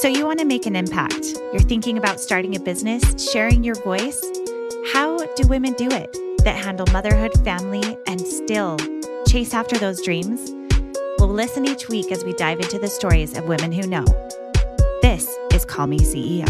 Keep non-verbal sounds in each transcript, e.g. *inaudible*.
So, you want to make an impact. You're thinking about starting a business, sharing your voice. How do women do it that handle motherhood, family, and still chase after those dreams? We'll listen each week as we dive into the stories of women who know. This is Call Me CEO.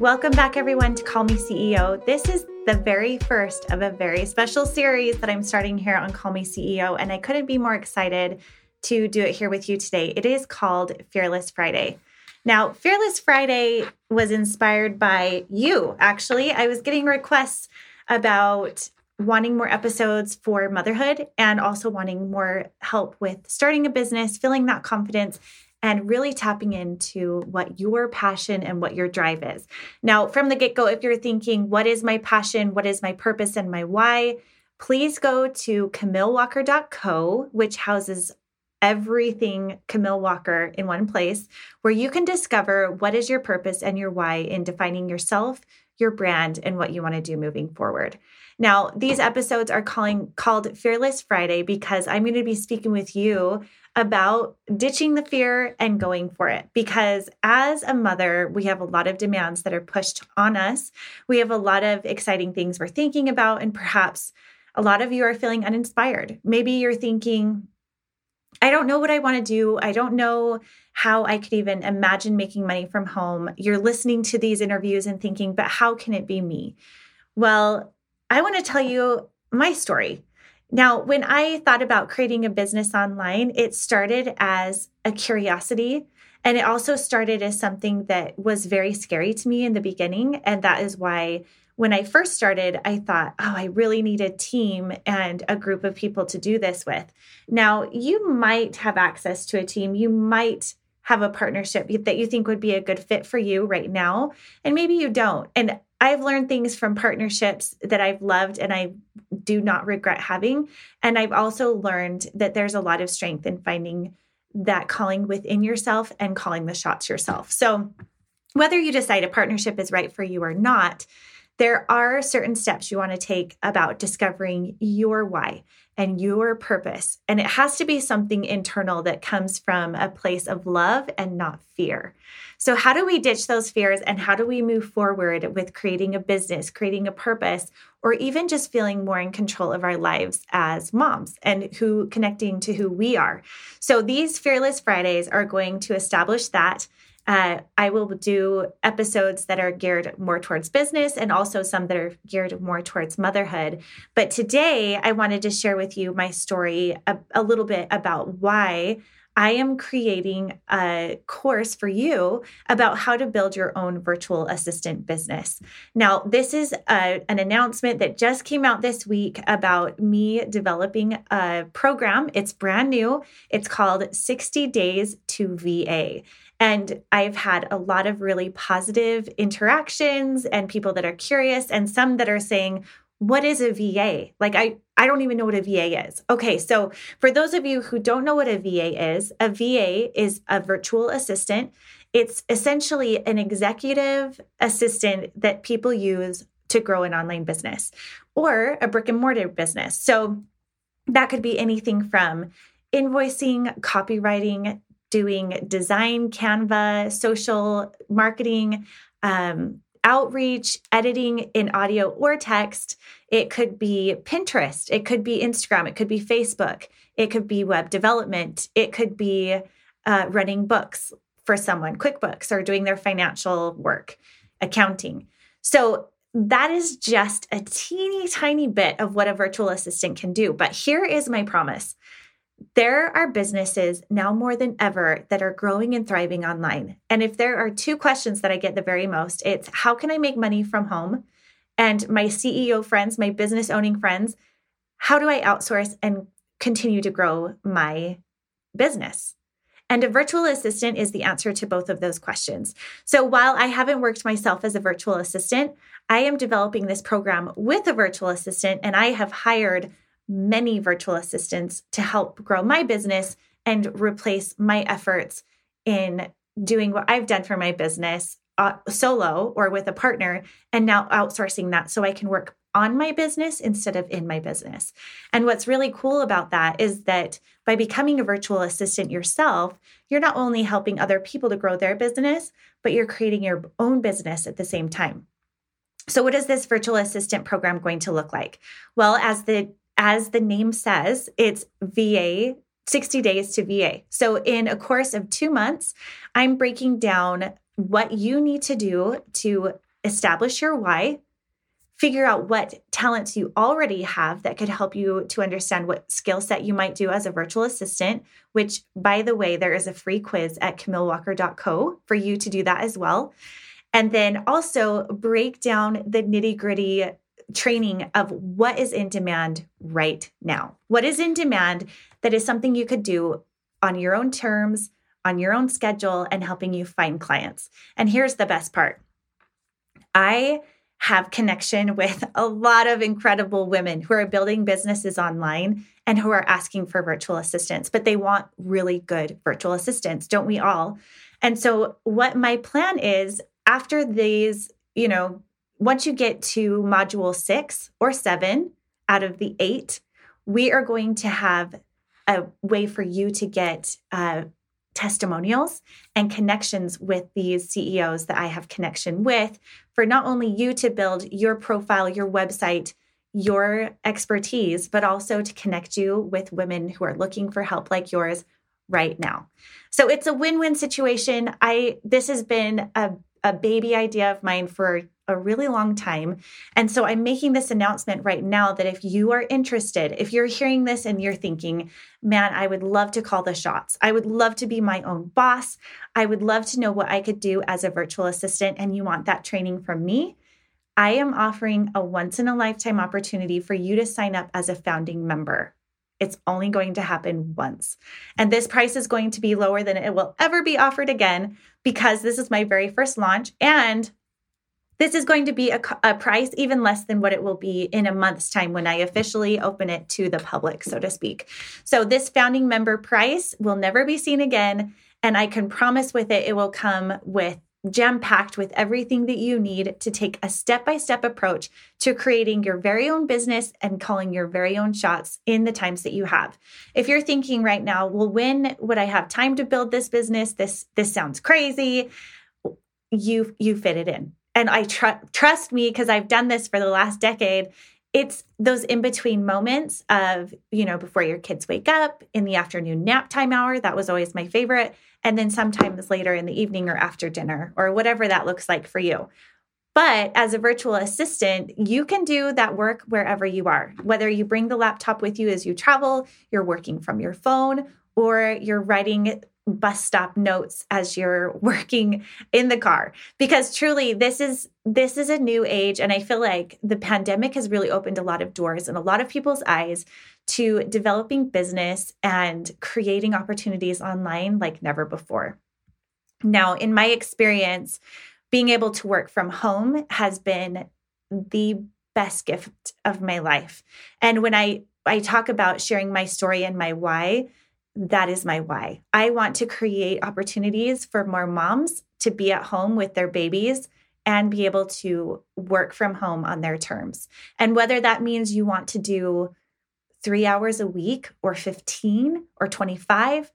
Welcome back, everyone, to Call Me CEO. This is the very first of a very special series that I'm starting here on Call Me CEO, and I couldn't be more excited to do it here with you today. It is called Fearless Friday. Now, Fearless Friday was inspired by you, actually. I was getting requests about wanting more episodes for motherhood and also wanting more help with starting a business, feeling that confidence, and really tapping into what your passion and what your drive is. Now, from the get go, if you're thinking, what is my passion? What is my purpose and my why? Please go to camillewalker.co, which houses everything Camille Walker in one place where you can discover what is your purpose and your why in defining yourself, your brand, and what you want to do moving forward. Now, these episodes are calling called Fearless Friday because I'm going to be speaking with you about ditching the fear and going for it. Because as a mother, we have a lot of demands that are pushed on us. We have a lot of exciting things we're thinking about, and perhaps a lot of you are feeling uninspired. Maybe you're thinking, I don't know what I want to do. I don't know how I could even imagine making money from home. You're listening to these interviews and thinking, but how can it be me? Well, I want to tell you my story. Now, when I thought about creating a business online, it started as a curiosity. And it also started as something that was very scary to me in the beginning. And that is why when I first started, I thought, oh, I really need a team and a group of people to do this with. Now, you might have access to a team. You might have a partnership that you think would be a good fit for you right now, and maybe you don't. And I've learned things from partnerships that I've loved and I do not regret having. And I've also learned that there's a lot of strength in finding that calling within yourself and calling the shots yourself. So, whether you decide a partnership is right for you or not, there are certain steps you want to take about discovering your why and your purpose. And it has to be something internal that comes from a place of love and not fear. So, how do we ditch those fears and how do we move forward with creating a business, creating a purpose, or even just feeling more in control of our lives as moms and who connecting to who we are? So, these Fearless Fridays are going to establish that uh, I will do episodes that are geared more towards business and also some that are geared more towards motherhood. But today, I wanted to share with you my story a, a little bit about why I am creating a course for you about how to build your own virtual assistant business. Now, this is a, an announcement that just came out this week about me developing a program. It's brand new. It's called 60 Days to VA. And I've had a lot of really positive interactions and people that are curious, and some that are saying, what is a VA? Like I I don't even know what a VA is. Okay, so for those of you who don't know what a VA is, a VA is a virtual assistant. It's essentially an executive assistant that people use to grow an online business or a brick and mortar business. So that could be anything from invoicing, copywriting, doing design, Canva, social marketing, um, outreach, editing in audio or text. It could be Pinterest, it could be Instagram, it could be Facebook, it could be web development, it could be uh, running books for someone, QuickBooks, or doing their financial work, accounting. So that is just a teeny tiny bit of what a virtual assistant can do. But here is my promise there are businesses now more than ever that are growing and thriving online. And if there are two questions that I get the very most, it's how can I make money from home? And my CEO friends, my business owning friends, how do I outsource and continue to grow my business? And a virtual assistant is the answer to both of those questions. So while I haven't worked myself as a virtual assistant, I am developing this program with a virtual assistant and I have hired many virtual assistants to help grow my business and replace my efforts in doing what I've done for my business uh, solo or with a partner, and now outsourcing that so I can work on my business instead of in my business. And what's really cool about that is that by becoming a virtual assistant yourself, you're not only helping other people to grow their business, but you're creating your own business at the same time. So what is this virtual assistant program going to look like? Well, as the as the name says, it's VA 60 days to VA. So in a course of 2 months, I'm breaking down what you need to do to establish your why, figure out what talents you already have that could help you to understand what skill set you might do as a virtual assistant, which, by the way, there is a free quiz at camillewalker.co for you to do that as well. And then also break down the nitty gritty training of what is in demand right now. What is in demand that is something you could do on your own terms, on your own schedule, and helping you find clients. And here's the best part I have connection *laughs* with a lot of incredible women who are building businesses online and who are asking for virtual assistants, but they want really good virtual assistants, don't we all? And so, what my plan is after these, you know, once you get to module six or seven out of the eight, we are going to have a way for you to get uh, testimonials and connections with these CEOs that I have connection with for not only you to build your profile, your website, your expertise, but also to connect you with women who are looking for help like yours right now. So it's a win-win situation. I this has been a a baby idea of mine for a really long time. And so I'm making this announcement right now that if you are interested, if you're hearing this and you're thinking, man, I would love to call the shots, I would love to be my own boss, I would love to know what I could do as a virtual assistant, and you want that training from me. I am offering a once in a lifetime opportunity for you to sign up as a founding member. It's only going to happen once. And this price is going to be lower than it will ever be offered again because this is my very first launch. And this is going to be a, a, price even less than what it will be in a month's time when I officially open it to the public, so to speak. So, this founding member price will never be seen again. And I can promise with it, it will come with jam packed with everything that you need to take a step by step approach to creating your very own business and calling your very own shots in the times that you have. If you're thinking right now, well, when would I have time to build this business? This this sounds crazy. You you fit it in. And I tr- trust me because I've done this for the last decade it's those in between moments of, you know, before your kids wake up, in the afternoon nap time hour. That was always my favorite. And then sometimes later in the evening or after dinner or whatever that looks like for you. But as a virtual assistant, you can do that work wherever you are. Whether you bring the laptop with you as you travel, you're working from your phone, or you're writing bus stop notes as you're *laughs* working in the car. Because truly this is this is a new age and i feel like the pandemic has really opened a lot of doors and a lot of people's eyes to developing business and creating opportunities online like never before. Now in my experience being able to work from home has been the best gift of my life. And when i i talk about sharing my story and my why that is my why. I want to create opportunities for more moms to be at home with their babies and be able to work from home on their terms. And whether that means you want to do three hours a week or 15 or 25,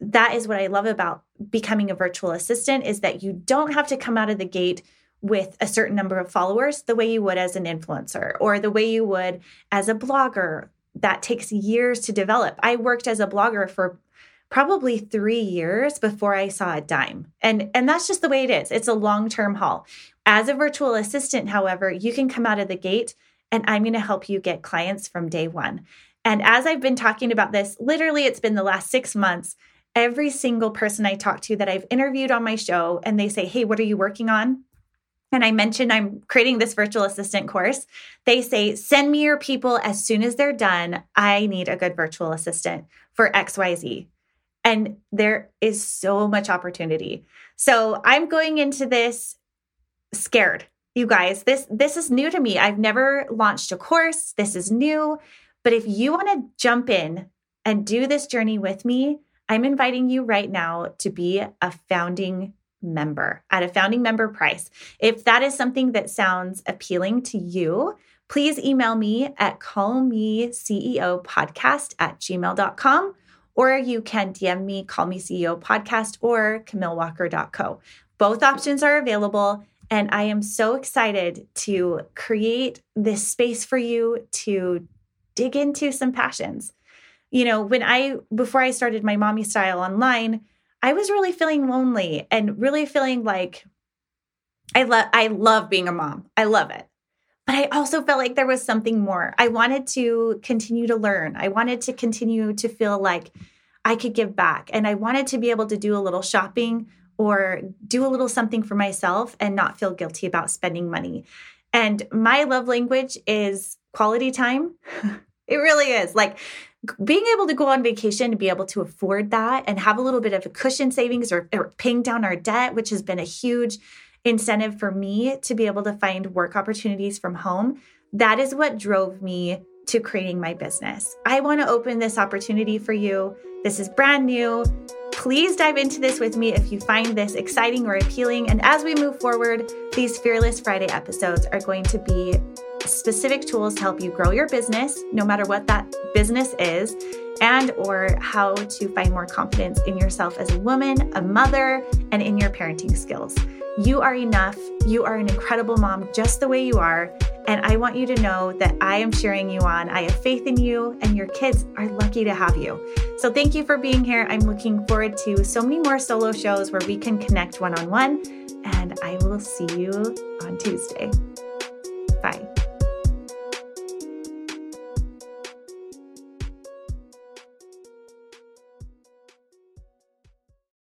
that is what I love about becoming a virtual assistant is that you don't have to come out of the gate with a certain number of followers the way you would as an influencer or the way you would as a blogger that takes years to develop. I worked as a blogger for probably 3 years before I saw a dime. And and that's just the way it is. It's a long-term haul. As a virtual assistant, however, you can come out of the gate and I'm going to help you get clients from day 1. And as I've been talking about this, literally it's been the last 6 months every single person I talk to that I've interviewed on my show and they say, "Hey, what are you working on?" And I mentioned I'm creating this virtual assistant course, they say, send me your people as soon as they're done. I need a good virtual assistant for XYZ. And there is so much opportunity. So I'm going into this scared. You guys, this this is new to me. I've never launched a course. This is new. But if you want to jump in and do this journey with me, I'm inviting you right now to be a founding member at a founding member price. If that is something that sounds appealing to you, please email me at callmeceopodcast at gmail.com or you can DM me, call me CEO podcast or camillewalker.co. Both options are available. And I am so excited to create this space for you to dig into some passions. You know, when I, before I started my mommy style online, I was really feeling lonely and really feeling like I love I love being a mom. I love it. But I also felt like there was something more. I wanted to continue to learn. I wanted to continue to feel like I could give back and I wanted to be able to do a little shopping or do a little something for myself and not feel guilty about spending money. And my love language is quality time. *laughs* it really is. Like being able to go on vacation and be able to afford that and have a little bit of a cushion savings or, or paying down our debt, which has been a huge incentive for me to be able to find work opportunities from home. That is what drove me to creating my business. I want to open this opportunity for you. This is brand new. Please dive into this with me if you find this exciting or appealing. And as we move forward, these Fearless Friday episodes are going to be specific tools to help you grow your business, no matter what that business is, and or how to find more confidence in yourself as a woman, a mother, and in your parenting skills. You are enough. You are an incredible mom just the way you are. And I want you to know that I am cheering you on. I have faith in you, and your kids are lucky to have you. So, thank you for being here. I'm looking forward to so many more solo shows where we can connect one on one. And I will see you on Tuesday.